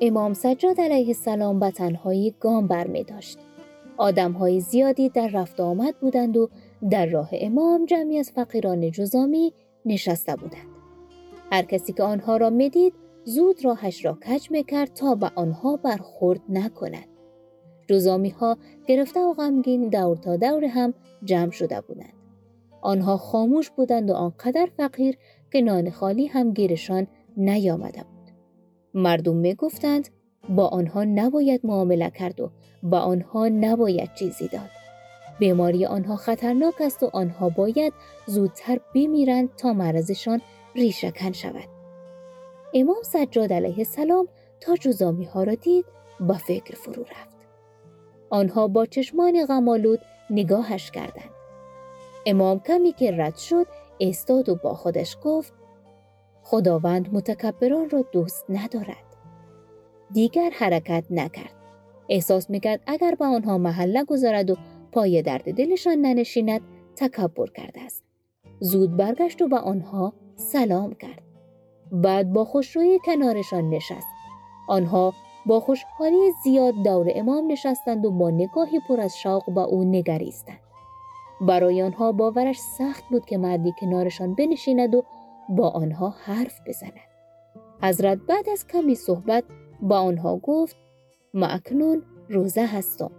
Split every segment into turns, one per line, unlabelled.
امام سجاد علیه السلام به تنهایی گام بر می داشت. آدم های زیادی در رفت آمد بودند و در راه امام جمعی از فقیران جزامی نشسته بودند. هر کسی که آنها را می‌دید زود راهش را کج می کرد تا به آنها برخورد نکند. جزامی ها گرفته و غمگین دور تا دور هم جمع شده بودند. آنها خاموش بودند و آنقدر فقیر که نان خالی هم گیرشان نیامده بود. مردم می گفتند با آنها نباید معامله کرد و با آنها نباید چیزی داد. بیماری آنها خطرناک است و آنها باید زودتر بمیرند تا مرضشان ریشهکن شود. امام سجاد علیه السلام تا جزامی ها را دید با فکر فرو رفت. آنها با چشمان غمالود نگاهش کردند. امام کمی که رد شد استاد و با خودش گفت خداوند متکبران را دوست ندارد. دیگر حرکت نکرد. احساس می‌کرد اگر به آنها محل گذارد و پای درد دلشان ننشیند تکبر کرده است. زود برگشت و به آنها سلام کرد. بعد با خوشرویی کنارشان نشست. آنها با خوشحالی زیاد دور امام نشستند و با نگاهی پر از شوق به او نگریستند. برای آنها باورش سخت بود که مردی کنارشان بنشیند و با آنها حرف بزند. حضرت بعد از کمی صحبت با آنها گفت ما اکنون روزه هستم.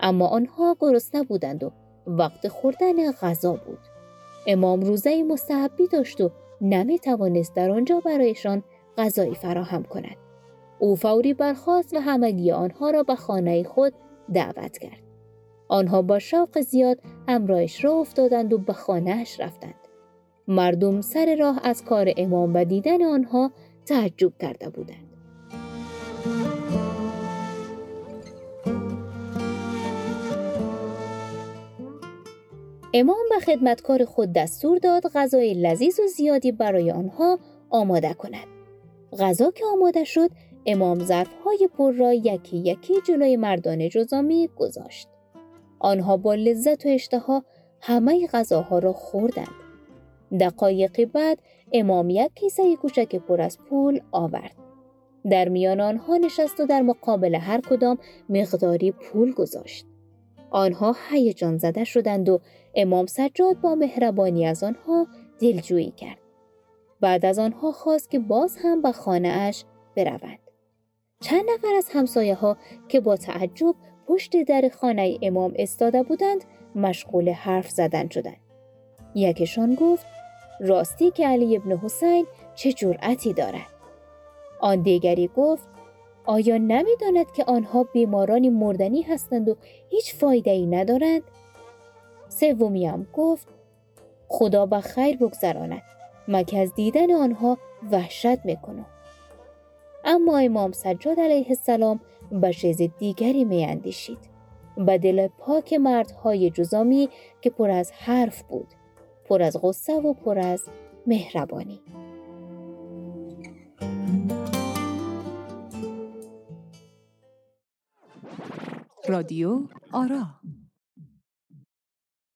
اما آنها گرسنه بودند و وقت خوردن غذا بود. امام روزه مستحبی داشت و نمی توانست در آنجا برایشان غذایی فراهم کند. او فوری برخواست و همگی آنها را به خانه خود دعوت کرد. آنها با شوق زیاد همراهش را افتادند و به خانهاش رفتند. مردم سر راه از کار امام و دیدن آنها تعجب کرده بودند. امام به خدمتکار خود دستور داد غذای لذیذ و زیادی برای آنها آماده کند. غذا که آماده شد امام ظرفهای پر را یکی یکی جلوی مردان جزامی گذاشت. آنها با لذت و اشتها همه غذاها را خوردند. دقایقی بعد امام یک کیسه کوچک پر از پول آورد. در میان آنها نشست و در مقابل هر کدام مقداری پول گذاشت. آنها هیجان زده شدند و امام سجاد با مهربانی از آنها دلجویی کرد. بعد از آنها خواست که باز هم به خانه اش بروند. چند نفر از همسایه ها که با تعجب پشت در خانه امام استاده بودند مشغول حرف زدن شدند. یکشان گفت راستی که علی ابن حسین چه جرأتی دارد. آن دیگری گفت آیا نمی‌داند که آنها بیمارانی مردنی هستند و هیچ فایده ای ندارند؟ سومی هم گفت خدا به خیر بگذراند مکه از دیدن آنها وحشت می‌کنم اما امام سجاد علیه السلام به چیز دیگری میاندیشید به دل پاک مردهای جزامی که پر از حرف بود پر از غصه و پر از مهربانی.
رادیو آرا